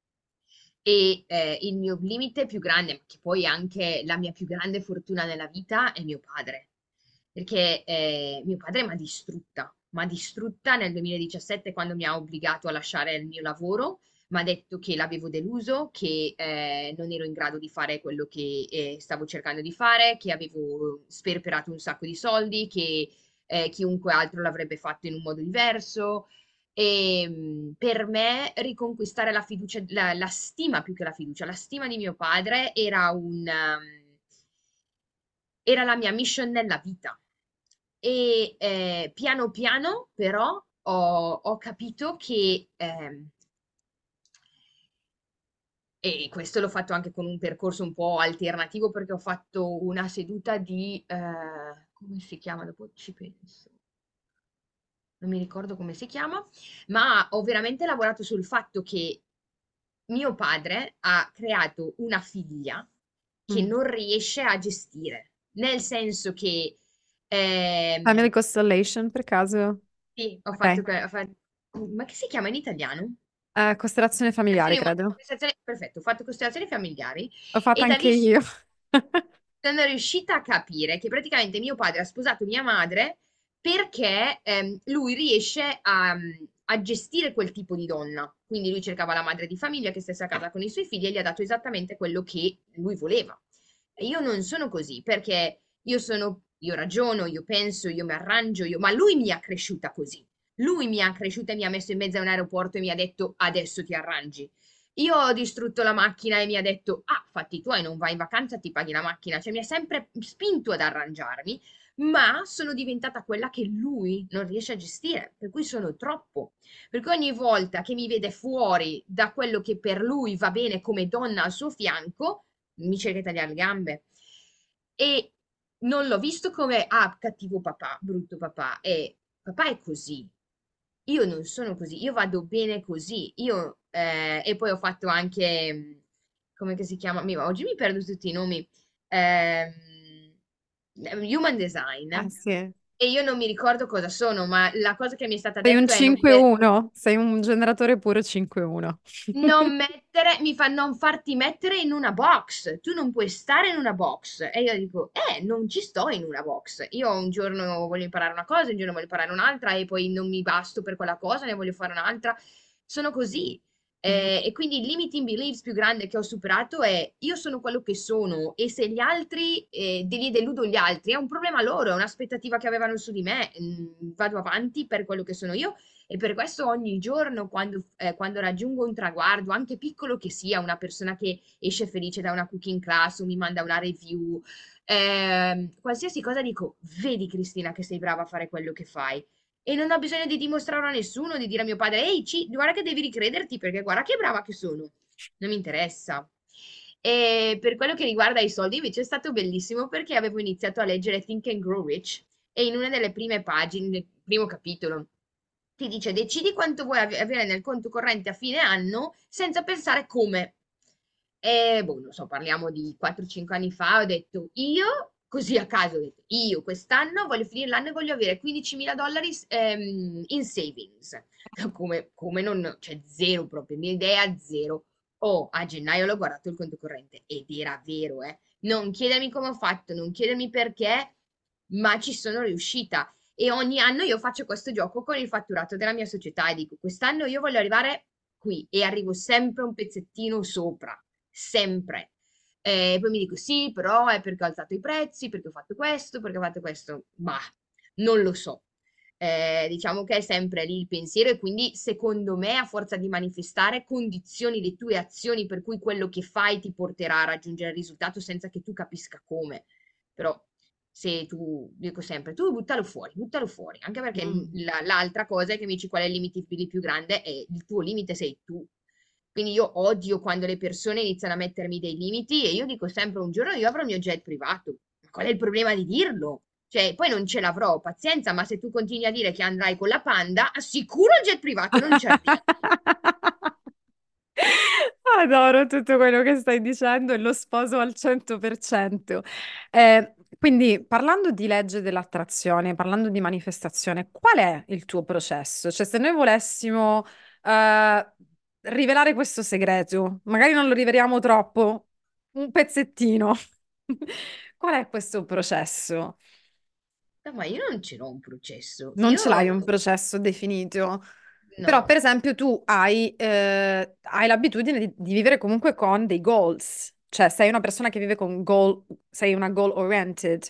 E eh, il mio limite più grande, che poi è anche la mia più grande fortuna nella vita, è mio padre. Perché eh, mio padre mi ha distrutta, mi ha distrutta nel 2017 quando mi ha obbligato a lasciare il mio lavoro, mi ha detto che l'avevo deluso, che eh, non ero in grado di fare quello che eh, stavo cercando di fare, che avevo sperperato un sacco di soldi, che eh, chiunque altro l'avrebbe fatto in un modo diverso. E mh, per me riconquistare la fiducia, la, la stima più che la fiducia, la stima di mio padre era un, um, era la mia mission nella vita. E eh, piano piano però ho, ho capito che, ehm, e questo l'ho fatto anche con un percorso un po' alternativo perché ho fatto una seduta di, eh, come si chiama? Dopo ci penso non mi ricordo come si chiama, ma ho veramente lavorato sul fatto che mio padre ha creato una figlia che Mm. non riesce a gestire, nel senso che Family ehm, Constellation, per caso? sì, ho fatto, Ok. que- ho fa- ma che si chiama in italiano? Eh, costellazione familiare, Costellazioni umane, credo. costellazioni- perfetto, ho fatto costellazioni familiari L'ho fatta e da anche lì io. sono riuscita a capire che praticamente mio padre ha sposato mia madre perché ehm, lui riesce a, a gestire quel tipo di donna. Quindi lui cercava la madre di famiglia che stesse a casa con i suoi figli e gli ha dato esattamente quello che lui voleva. E io non sono così perché io sono, io ragiono, io penso, io mi arrangio, io, ma lui mi ha cresciuta così. Lui mi ha cresciuta e mi ha messo in mezzo a un aeroporto e mi ha detto adesso ti arrangi. Io ho distrutto la macchina e mi ha detto, ah, fatti tuoi, non vai in vacanza, ti paghi la macchina. Cioè mi ha sempre spinto ad arrangiarmi, ma sono diventata quella che lui non riesce a gestire, per cui sono troppo. Perché ogni volta che mi vede fuori da quello che per lui va bene come donna al suo fianco, mi cerca di tagliare le gambe. E non l'ho visto come, ah, cattivo papà, brutto papà. E papà è così. Io non sono così, io vado bene così. Io, eh, e poi ho fatto anche, mm, come si chiama? Mi- oggi mi perdo tutti i nomi. Ehm, Human Design. Ah, sì. E io non mi ricordo cosa sono, ma la cosa che mi è stata Sei un detta è non, 5-1, sei un generatore puro 5-1. non mettere, mi fa non farti mettere in una box. Tu non puoi stare in una box. E io dico, eh, non ci sto in una box. Io un giorno voglio imparare una cosa, un giorno voglio imparare un'altra e poi non mi basto per quella cosa, ne voglio fare un'altra. Sono così. Eh, e quindi il limiting beliefs più grande che ho superato è io sono quello che sono e se gli altri, eh, li deludo gli altri, è un problema loro, è un'aspettativa che avevano su di me, mm, vado avanti per quello che sono io e per questo ogni giorno quando, eh, quando raggiungo un traguardo, anche piccolo che sia, una persona che esce felice da una cooking class o mi manda una review, ehm, qualsiasi cosa dico, vedi Cristina che sei brava a fare quello che fai e non ho bisogno di dimostrarlo a nessuno, di dire a mio padre, ehi, ci, guarda che devi ricrederti perché guarda che brava che sono. Non mi interessa. E per quello che riguarda i soldi, invece è stato bellissimo perché avevo iniziato a leggere Think and Grow Rich e in una delle prime pagine, nel primo capitolo, ti dice decidi quanto vuoi avere nel conto corrente a fine anno senza pensare come. E boh, non so, parliamo di 4-5 anni fa, ho detto io così a caso io quest'anno voglio finire l'anno e voglio avere 15.000 dollari ehm, in savings. Come, come non, cioè zero proprio, mia idea zero. Oh, a gennaio l'ho guardato il conto corrente ed era vero, eh. Non chiedermi come ho fatto, non chiedermi perché, ma ci sono riuscita. E ogni anno io faccio questo gioco con il fatturato della mia società e dico, quest'anno io voglio arrivare qui e arrivo sempre un pezzettino sopra, sempre. E poi mi dico sì, però è perché ho alzato i prezzi, perché ho fatto questo, perché ho fatto questo. Bah, non lo so. Eh, diciamo che è sempre lì il pensiero e quindi secondo me a forza di manifestare condizioni le tue azioni per cui quello che fai ti porterà a raggiungere il risultato senza che tu capisca come. Però se tu, dico sempre, tu buttalo fuori, buttalo fuori, anche perché mm. la, l'altra cosa è che mi dici qual è il limite più grande e il tuo limite sei tu. Quindi io odio quando le persone iniziano a mettermi dei limiti e io dico sempre un giorno io avrò il mio jet privato. Qual è il problema di dirlo? Cioè, poi non ce l'avrò, pazienza, ma se tu continui a dire che andrai con la panda, sicuro il jet privato non c'è. Adoro tutto quello che stai dicendo e lo sposo al 100%. Eh, quindi, parlando di legge dell'attrazione, parlando di manifestazione, qual è il tuo processo? Cioè, se noi volessimo eh, rivelare questo segreto. Magari non lo riveliamo troppo, un pezzettino. Qual è questo processo? No, ma io non ce l'ho un processo. Non Io... ce l'hai un processo definito. No. Però, per esempio, tu hai, eh, hai l'abitudine di, di, vivere comunque con dei goals. Cioè, sei una persona che vive con goal, sei una goal-oriented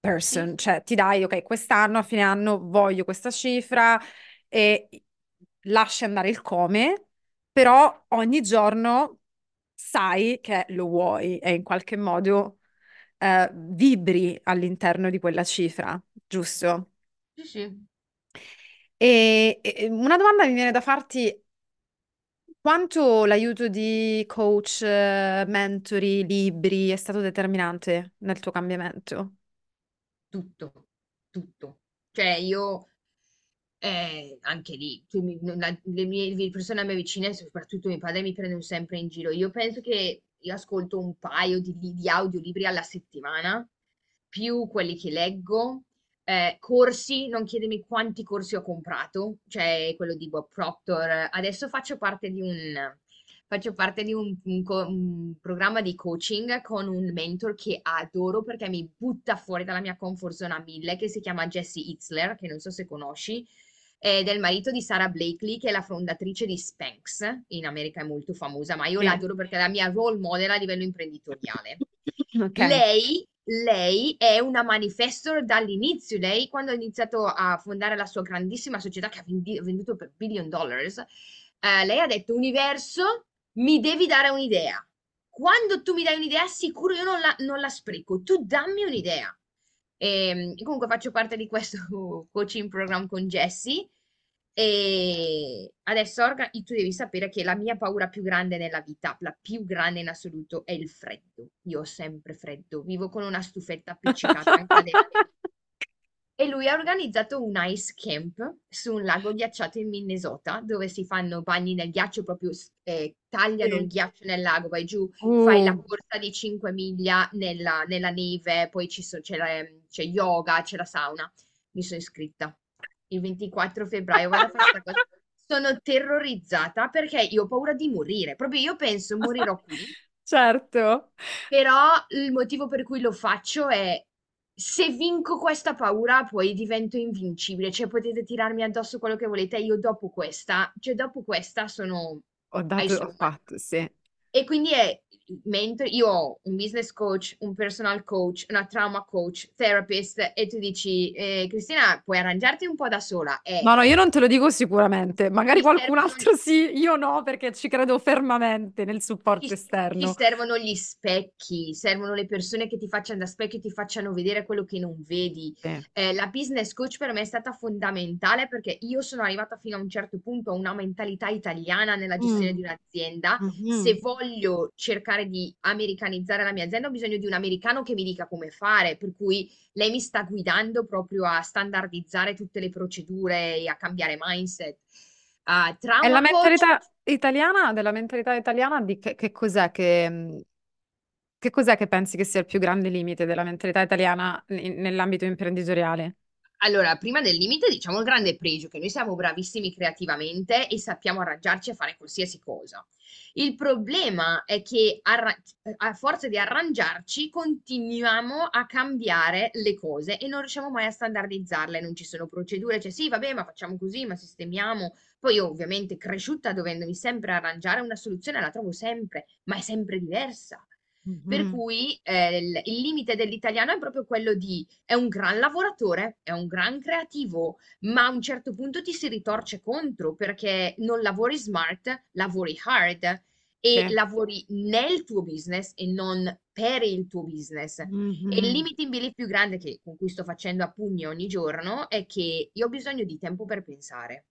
person. Sì. Cioè, ti dai, ok, quest'anno, a fine anno, voglio questa cifra e lasci andare il come, però ogni giorno sai che lo vuoi e in qualche modo eh, vibri all'interno di quella cifra, giusto? Sì, sì. E, e una domanda mi viene da farti, quanto l'aiuto di coach, mentori, libri è stato determinante nel tuo cambiamento? Tutto, tutto. Cioè io eh, anche lì, cioè, la- le mie le persone a me vicine, soprattutto mio padre, mi prendono sempre in giro. Io penso che io ascolto un paio di, di audiolibri alla settimana, più quelli che leggo. Eh, corsi, non chiedemi quanti corsi ho comprato, cioè quello di Bob Proctor. Adesso faccio parte di un, faccio parte di un, un, un programma di coaching con un mentor che adoro perché mi butta fuori dalla mia comfort zone a mille, che si chiama Jesse Itzler, che non so se conosci eh, del marito di Sarah Blakely, che è la fondatrice di Spanx, in America è molto famosa, ma io sì. l'adoro perché è la mia role model a livello imprenditoriale. Okay. Lei, lei è una manifestor dall'inizio, lei quando ha iniziato a fondare la sua grandissima società che ha venduto per billion dollars, eh, lei ha detto universo, mi devi dare un'idea. Quando tu mi dai un'idea, sicuro io non la, non la spreco, tu dammi un'idea. E, ehm, comunque faccio parte di questo coaching program con Jessie e adesso Orga, tu devi sapere che la mia paura più grande nella vita, la più grande in assoluto, è il freddo. Io ho sempre freddo, vivo con una stufetta appiccicata anche E lui ha organizzato un ice camp su un lago ghiacciato in Minnesota, dove si fanno bagni nel ghiaccio, proprio eh, tagliano il Sì. ghiaccio nel lago, vai giù, fai la Uh, corsa di 5 miglia nella, nella neve, poi ci so- c'è la- c'è yoga, c'è la sauna. Mi sono iscritta. Il 24 febbraio vado a fare questa cosa. Sono terrorizzata perché io ho paura di morire. Proprio io penso morirò qui. certo. Però il motivo per cui lo faccio è se vinco questa paura, poi divento invincibile, cioè potete tirarmi addosso quello che volete, io dopo questa, cioè dopo questa sono Ho dato, ho fatto, sì. E quindi è mentre io ho un business coach, un personal coach, una trauma coach, therapist, e tu dici, eh, Cristina, puoi arrangiarti un po' da sola, No, e no, io non te lo dico sicuramente. Magari ti qualcun servono altro sì, io no, perché ci credo fermamente nel Ti, supporto ti esterno. servono gli specchi, servono le persone che ti facciano da specchio e ti facciano vedere quello che non vedi. Sì. Eh, la business coach per me è stata fondamentale perché io sono arrivata fino a un certo punto a una mentalità italiana nella gestione di Mm, un'azienda. Se mhm, voglio cercare di americanizzare la mia azienda, ho bisogno di un americano che mi dica come fare, per cui lei mi sta guidando proprio a standardizzare tutte le procedure e a cambiare mindset. Ah, E la trauma coach. mentalità italiana, della mentalità italiana, di che, che cos'è che, mh, che cos'è che pensi che sia il più grande limite della mentalità italiana in- nell'ambito imprenditoriale? Allora, prima del limite, diciamo il grande pregio che noi siamo bravissimi creativamente e sappiamo arrangiarci a fare qualsiasi cosa. Il problema è che a forza di arrangiarci continuiamo a cambiare le cose e non riusciamo mai a standardizzarle, non ci sono procedure, cioè sì, vabbè, ma facciamo così, ma sistemiamo. Poi io ovviamente cresciuta dovendomi sempre arrangiare una soluzione la trovo sempre, ma è sempre diversa. Per Mhm, cui eh, il, il limite dell'italiano è proprio quello di è un gran lavoratore, è un gran creativo, ma a un certo punto ti si ritorce contro perché non lavori smart, lavori hard e Sì. lavori nel tuo business e non per il tuo business. E il Mhm, limiting belief più grande che, con cui sto facendo a pugni ogni giorno è che io ho bisogno di tempo per pensare.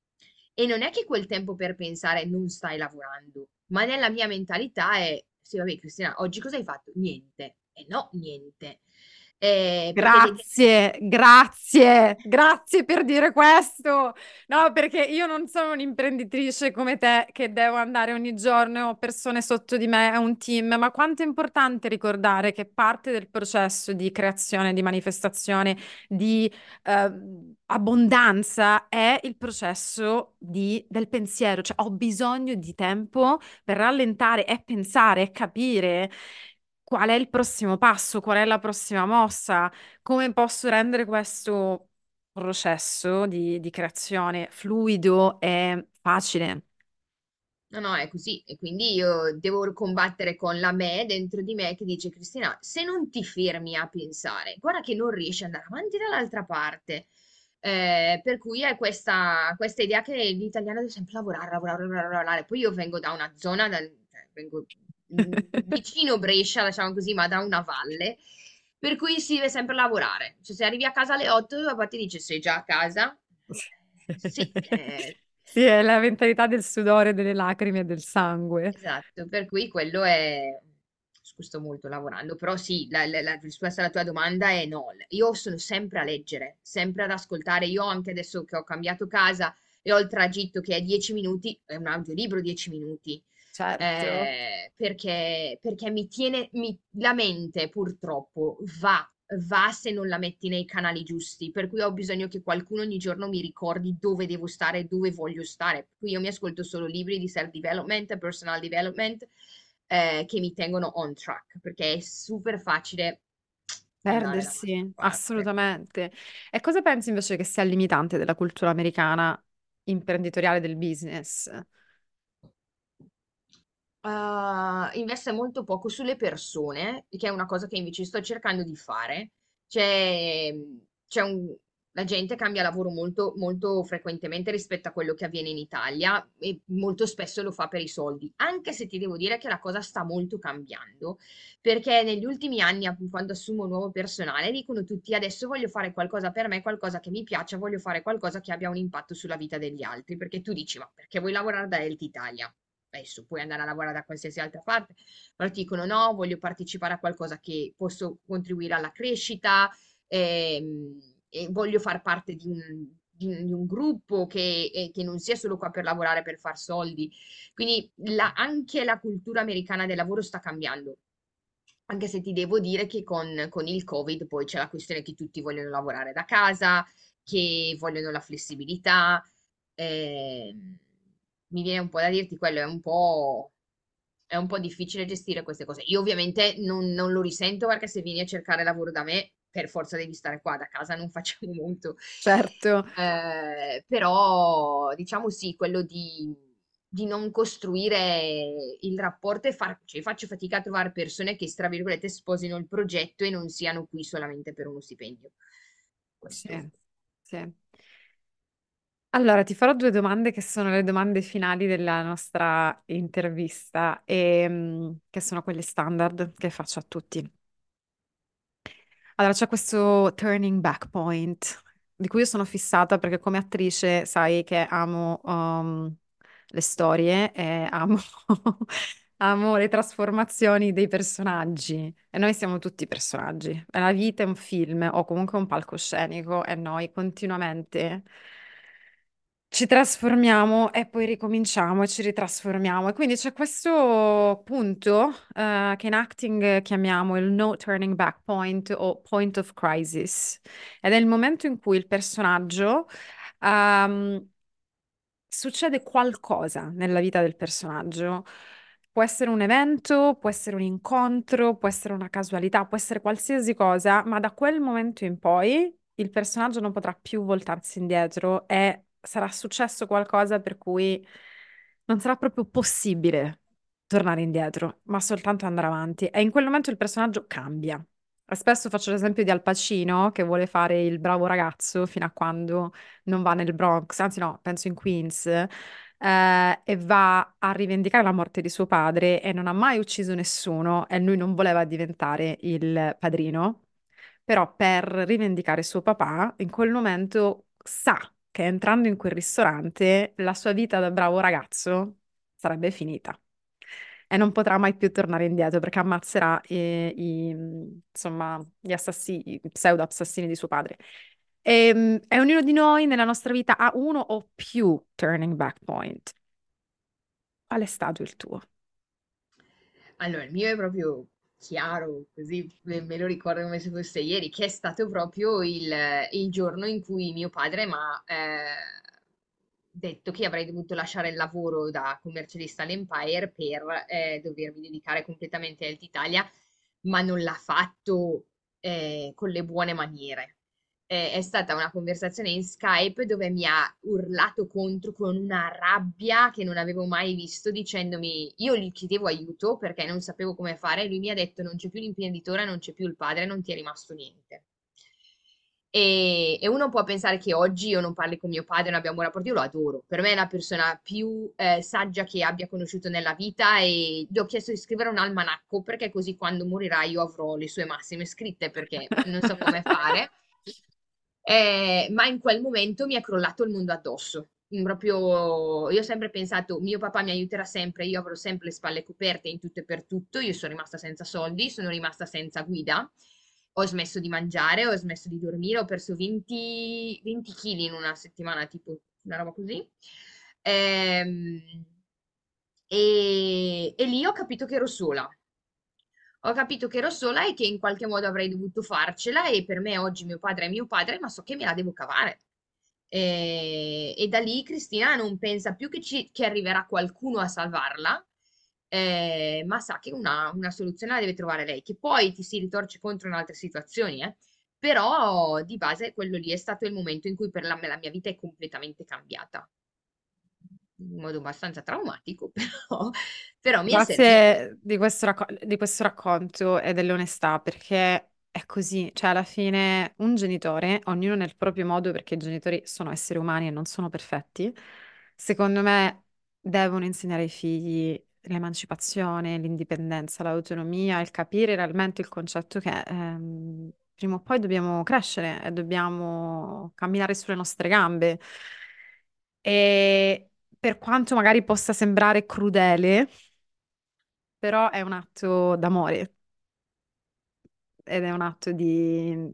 E non è che quel tempo per pensare non stai lavorando, ma nella mia mentalità è, sì, vabbè, Cristina, oggi cosa hai fatto? Niente. E no, niente. Eh, perché Grazie, grazie, grazie per dire questo. No, perché io non sono un'imprenditrice come te che devo andare ogni giorno e ho persone sotto di me, è un team, ma quanto è importante ricordare che parte del processo di creazione, di manifestazione, di eh, abbondanza è il processo di- del pensiero, cioè ho bisogno di tempo per rallentare e pensare e capire qual è il prossimo passo, qual è la prossima mossa, come posso rendere questo processo di, di creazione fluido e facile. No, no, è così. E quindi io devo combattere con la me dentro di me che dice, Cristina, se non ti fermi a pensare, guarda che non riesci ad andare avanti dall'altra parte. Eh, per cui è questa, questa idea che l'italiano deve sempre lavorare, lavorare, lavorare, lavorare. Poi io vengo da una zona, dal- cioè, vengo vicino Brescia, diciamo così, ma da una valle, per cui si deve sempre lavorare. Cioè, se arrivi a casa alle 8, papà ti dice, sei già a casa? Sì, eh, Sì, è la mentalità del sudore, delle lacrime e del sangue. Esatto, per cui quello è, sto molto lavorando, però sì, la, la- la risposta alla tua domanda è no, io sono sempre a leggere, sempre ad ascoltare, io anche adesso che ho cambiato casa e ho il tragitto che è 10 minuti, è un audiolibro 10 minuti, Certo. eh, perché, perché mi tiene, mi- la mente purtroppo va, va se non la metti nei canali giusti, per cui ho bisogno che qualcuno ogni giorno mi ricordi dove devo stare, dove voglio stare. Cui io mi ascolto solo libri di self-development, personal development, eh, che mi tengono on track, perché è super facile Perdersi, assolutamente. E cosa pensi invece che sia il limitante della cultura americana imprenditoriale del business? Uh, investe molto poco sulle persone, che è una cosa che invece sto cercando di fare. C'è, c'è un, la gente cambia lavoro molto, molto frequentemente rispetto a quello che avviene in Italia e molto spesso lo fa per i soldi, anche se ti devo dire che la cosa sta molto cambiando, perché negli ultimi anni, appunto, quando assumo nuovo personale, dicono tutti adesso voglio fare qualcosa per me, qualcosa che mi piaccia, voglio fare qualcosa che abbia un impatto sulla vita degli altri, perché tu dici, ma perché vuoi lavorare da Health Italia? Adesso puoi andare a lavorare da qualsiasi altra parte, però ti dicono no, voglio partecipare a qualcosa che posso contribuire alla crescita, ehm, e voglio far parte di un, di un- di un gruppo che, e che non sia solo qua per lavorare per far soldi. Quindi la- anche la cultura americana del lavoro sta cambiando. Anche se ti devo dire che con, con il Covid poi c'è la questione che tutti vogliono lavorare da casa, che vogliono la flessibilità. ehm, mi viene un po' da dirti quello, è un po', è un po' difficile gestire queste cose. Io ovviamente non, non lo risento perché se vieni a cercare lavoro da me, per forza devi stare qua, da casa non facciamo molto. Certo, Eh, però diciamo sì, quello di, di non costruire il rapporto e far, cioè, faccio fatica a trovare persone che, tra virgolette, sposino il progetto e non siano qui solamente per uno stipendio. Questo. sì, sì. Allora, ti farò due domande che sono le domande finali della nostra intervista e mm, che sono quelle standard che faccio a tutti. Allora, c'è questo turning back point di cui io sono fissata perché come attrice sai che amo um, le storie e amo, amo le trasformazioni dei personaggi e noi siamo tutti personaggi. La vita è un film o comunque un palcoscenico e noi continuamente ci trasformiamo e poi ricominciamo e ci ritrasformiamo. E quindi c'è questo punto eh, che in acting chiamiamo il no turning back point o point of crisis. Ed è il momento in cui il personaggio ehm, succede qualcosa nella vita del personaggio. Può essere un evento, può essere un incontro, può essere una casualità, può essere qualsiasi cosa, ma da quel momento in poi il personaggio non potrà più voltarsi indietro e sarà successo qualcosa per cui non sarà proprio possibile tornare indietro, ma soltanto andare avanti. E in quel momento il personaggio cambia. Spesso faccio l'esempio di Al Pacino che vuole fare il bravo ragazzo fino a quando non va nel Bronx, anzi no, penso in Queens, eh, e va a rivendicare la morte di suo padre e non ha mai ucciso nessuno e lui non voleva diventare il padrino, però per rivendicare suo papà, in quel momento sa che entrando in quel ristorante la sua vita da bravo ragazzo sarebbe finita e non potrà mai più tornare indietro perché ammazzerà i, i, insomma, gli assassini, i pseudo-assassini di suo padre. E, e ognuno di noi nella nostra vita ha uno o più turning back point. Qual è stato il tuo? Allora, il mio è proprio chiaro, così me lo ricordo come se fosse ieri, che è stato proprio il, il giorno in cui mio padre mi ha eh, detto che avrei dovuto lasciare il lavoro da commercialista all'Empire per eh, dovermi dedicare completamente a Health Italia, ma non l'ha fatto eh, con le buone maniere eh, è stata una conversazione in Skype dove mi ha urlato contro con una rabbia che non avevo mai visto, dicendomi, io gli chiedevo aiuto perché non sapevo come fare, lui mi ha detto non c'è più l'imprenditore, non c'è più il padre, non ti è rimasto niente. E, e uno può pensare che oggi io non parli con mio padre, non abbiamo un rapporto, io lo adoro. Per me è la persona più eh, saggia che abbia conosciuto nella vita e gli ho chiesto di scrivere un almanacco perché così quando morirà io avrò le sue massime scritte perché non so come fare. Eh, ma in quel momento mi è crollato il mondo addosso. Proprio, io ho sempre pensato, mio papà mi aiuterà sempre, io avrò sempre le spalle coperte in tutto e per tutto, io sono rimasta senza soldi, sono rimasta senza guida, ho smesso di mangiare, ho smesso di dormire, ho perso 20, 20 kg in una settimana, tipo una roba così. Ehm, e, e lì ho capito che ero sola. Ho capito che ero sola e che in qualche modo avrei dovuto farcela e per me oggi mio padre è mio padre, ma so che me la devo cavare. E, e da lì Cristina non pensa più che, ci- che arriverà qualcuno a salvarla, eh, ma sa che una, una soluzione la deve trovare lei, che poi ti si ritorce contro in altre situazioni, eh. Però di base quello lì è stato il momento in cui per la, la mia vita è completamente cambiata, in modo abbastanza traumatico, però, però mi è servito. Grazie di questo, racco- di questo racconto e dell'onestà, perché è così, cioè alla fine un genitore, ognuno nel proprio modo, perché i genitori sono esseri umani e non sono perfetti, secondo me devono insegnare ai figli l'emancipazione, l'indipendenza, l'autonomia, il capire realmente il concetto che ehm, prima o poi dobbiamo crescere e dobbiamo camminare sulle nostre gambe. E per quanto magari possa sembrare crudele, però è un atto d'amore ed è un atto di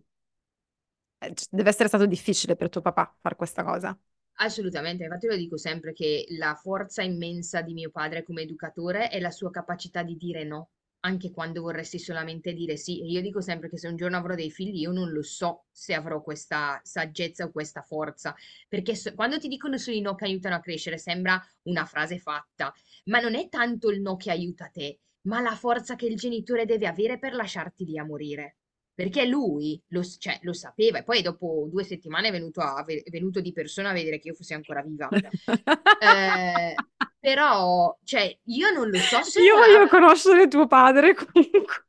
Eh, deve essere stato difficile per tuo papà fare questa cosa. Assolutamente, infatti lo dico sempre che la forza immensa di mio padre come educatore è la sua capacità di dire no, anche quando vorresti solamente dire sì. E io dico sempre che se un giorno avrò dei figli, io non lo so se avrò questa saggezza o questa forza, perché so- quando ti dicono solo i no che aiutano a crescere, sembra una frase fatta, ma non è tanto il no che aiuta te, ma la forza che il genitore deve avere per lasciarti lì a morire. Perché lui lo, cioè, lo sapeva e poi dopo due settimane è venuto, a- è venuto di persona a vedere che io fossi ancora viva. Eh, però, cioè, io non lo so se... Io voglio conoscere tuo padre comunque.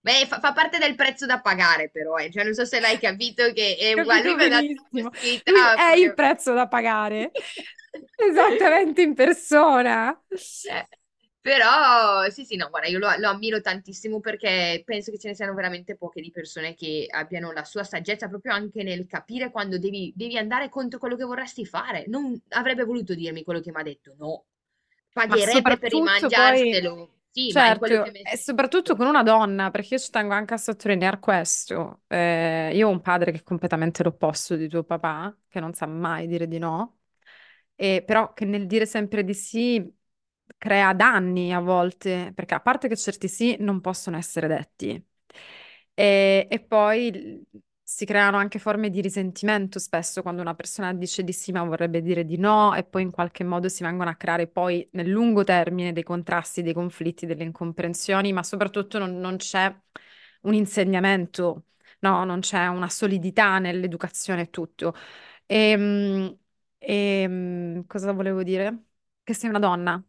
Beh, fa, fa parte del prezzo da pagare però, eh. Cioè, non so se l'hai capito che è uguale, è il prezzo da pagare, esattamente in persona. Eh, Però sì, sì, no, guarda, io lo, lo ammiro tantissimo perché penso che ce ne siano veramente poche di persone che abbiano la sua saggezza proprio anche nel capire quando devi, devi andare contro quello che vorresti fare. Non avrebbe voluto dirmi quello che mi ha detto, no, pagherebbe per soprattutto poi, rimangiarselo. Sì, certo, mi e soprattutto con una donna, perché io ci tengo anche a sottolineare questo. Eh, io ho un padre che è completamente l'opposto di tuo papà, che non sa mai dire di no, e però che nel dire sempre di sì crea danni a volte, perché a parte che certi sì non possono essere detti. E, e poi si creano anche forme di risentimento spesso quando una persona dice di sì ma vorrebbe dire di no e poi in qualche modo si vengono a creare poi nel lungo termine dei contrasti, dei conflitti, delle incomprensioni, ma soprattutto non, non c'è un insegnamento, no, non c'è una solidità nell'educazione e tutto. E, e cosa volevo dire? Che sei una donna,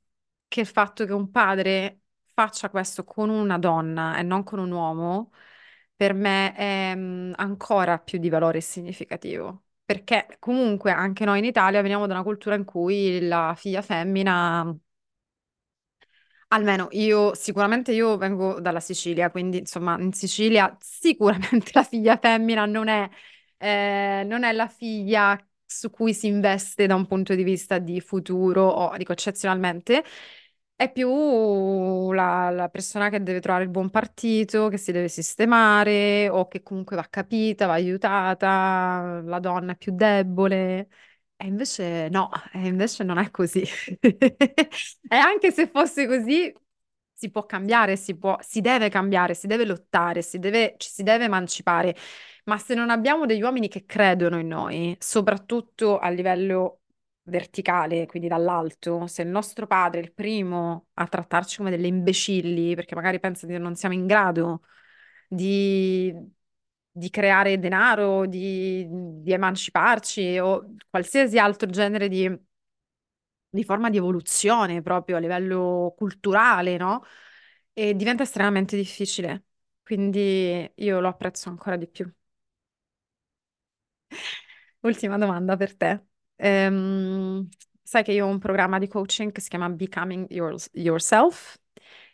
che il fatto che un padre faccia questo con una donna e non con un uomo per me è mm, ancora più di valore significativo. Perché comunque anche noi in Italia veniamo da una cultura in cui la figlia femmina, almeno io, sicuramente io vengo dalla Sicilia, quindi insomma in Sicilia sicuramente la figlia femmina non è, eh, non è la figlia su cui si investe da un punto di vista di futuro, o dico eccezionalmente, è più la, la persona che deve trovare il buon partito, che si deve sistemare o che comunque va capita, va aiutata, la donna è più debole. E invece no, e invece non è così. E anche se fosse così, si può cambiare, si può, si deve cambiare, si deve lottare, si deve, ci si deve emancipare. Ma se non abbiamo degli uomini che credono in noi, soprattutto a livello verticale, quindi dall'alto, se il nostro padre è il primo a trattarci come delle imbecilli, perché magari pensa che non siamo in grado di, di creare denaro, di, di emanciparci o qualsiasi altro genere di, di forma di evoluzione proprio a livello culturale, no? E diventa estremamente difficile. Quindi io lo apprezzo ancora di più. Ultima domanda per te. Ehm, sai che io ho un programma di coaching che si chiama Becoming Yours- Yourself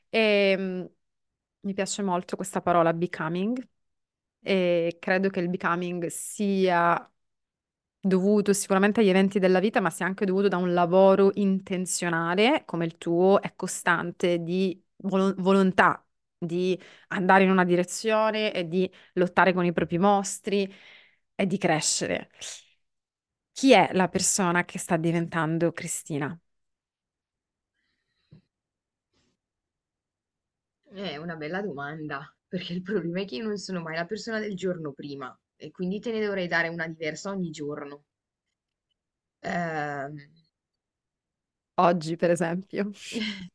e mm, mi piace molto questa parola becoming e credo che il becoming sia dovuto sicuramente agli eventi della vita, ma sia anche dovuto da un lavoro intenzionale come il tuo e costante di volo- volontà di andare in una direzione e di lottare con i propri mostri e di crescere. Chi è la persona che sta diventando Cristina? È una bella domanda, perché il problema è che io non sono mai la persona del giorno prima e quindi te ne dovrei dare una diversa ogni giorno. Ehm, Oggi, per esempio.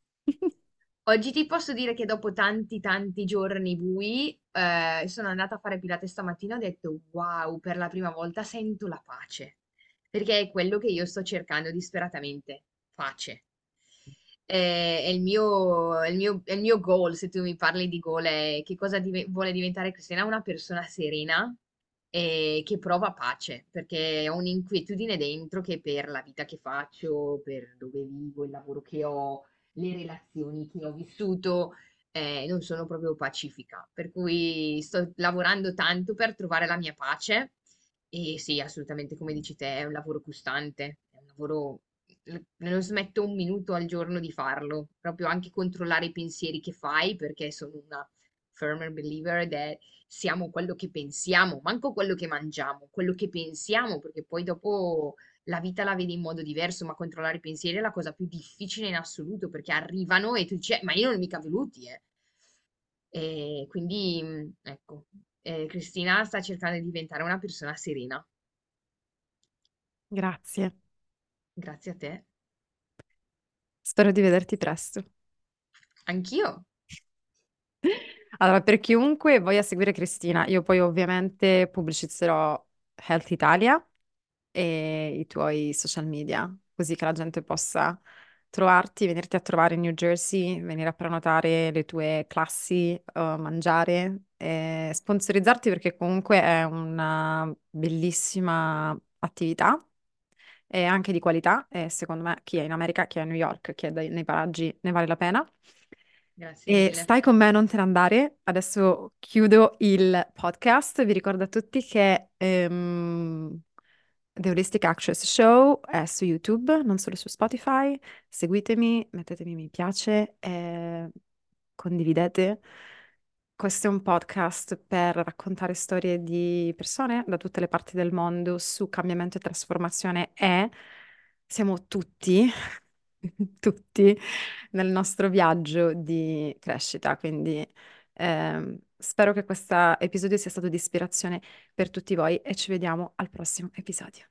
Oggi ti posso dire che dopo tanti tanti giorni bui, eh, sono andata a fare Pilates stamattina e ho detto wow, per la prima volta sento la pace, perché è quello che io sto cercando disperatamente, pace. Eh, È il mio, è il mio, è il mio goal, se tu mi parli di goal, è che cosa dive- vuole diventare Cristina? Una persona serena e che prova pace, perché ho un'inquietudine dentro che per la vita che faccio, per dove vivo, il lavoro che ho, le relazioni che ho vissuto, eh, non sono proprio pacifica. Per cui sto lavorando tanto per trovare la mia pace e sì, assolutamente come dici te, è un lavoro costante, è un lavoro non smetto un minuto al giorno di farlo, proprio anche controllare i pensieri che fai, perché sono una firmer believer that siamo quello che pensiamo, manco quello che mangiamo, quello che pensiamo, perché poi dopo la vita la vedi in modo diverso, ma controllare i pensieri è la cosa più difficile in assoluto, perché arrivano e tu dici, "Eh, ma io non ho mica voluti, eh. E quindi, mh, ecco, eh, Cristina sta cercando di diventare una persona serena. Grazie. Grazie a te. Spero di vederti presto. Anch'io. Allora, per chiunque voglia seguire Cristina, io poi ovviamente pubblicizzerò Health Italia e i tuoi social media, così che la gente possa trovarti, venirti a trovare in New Jersey, venire a prenotare le tue classi, eh, mangiare, e sponsorizzarti perché comunque è una bellissima attività e anche di qualità e secondo me chi è in America, chi è a New York, chi è dai- nei paraggi ne vale la pena. Grazie E mille. stai con me, non te ne andare. Adesso chiudo il podcast. Vi ricordo a tutti che ehm, The Holistic Actress Show è su YouTube, non solo su Spotify. Seguitemi, mettetemi mi piace e condividete. Questo è un podcast per raccontare storie di persone da tutte le parti del mondo su cambiamento e trasformazione e siamo tutti, tutti nel nostro viaggio di crescita, quindi ehm, spero che questo episodio sia stato di ispirazione per tutti voi e ci vediamo al prossimo episodio.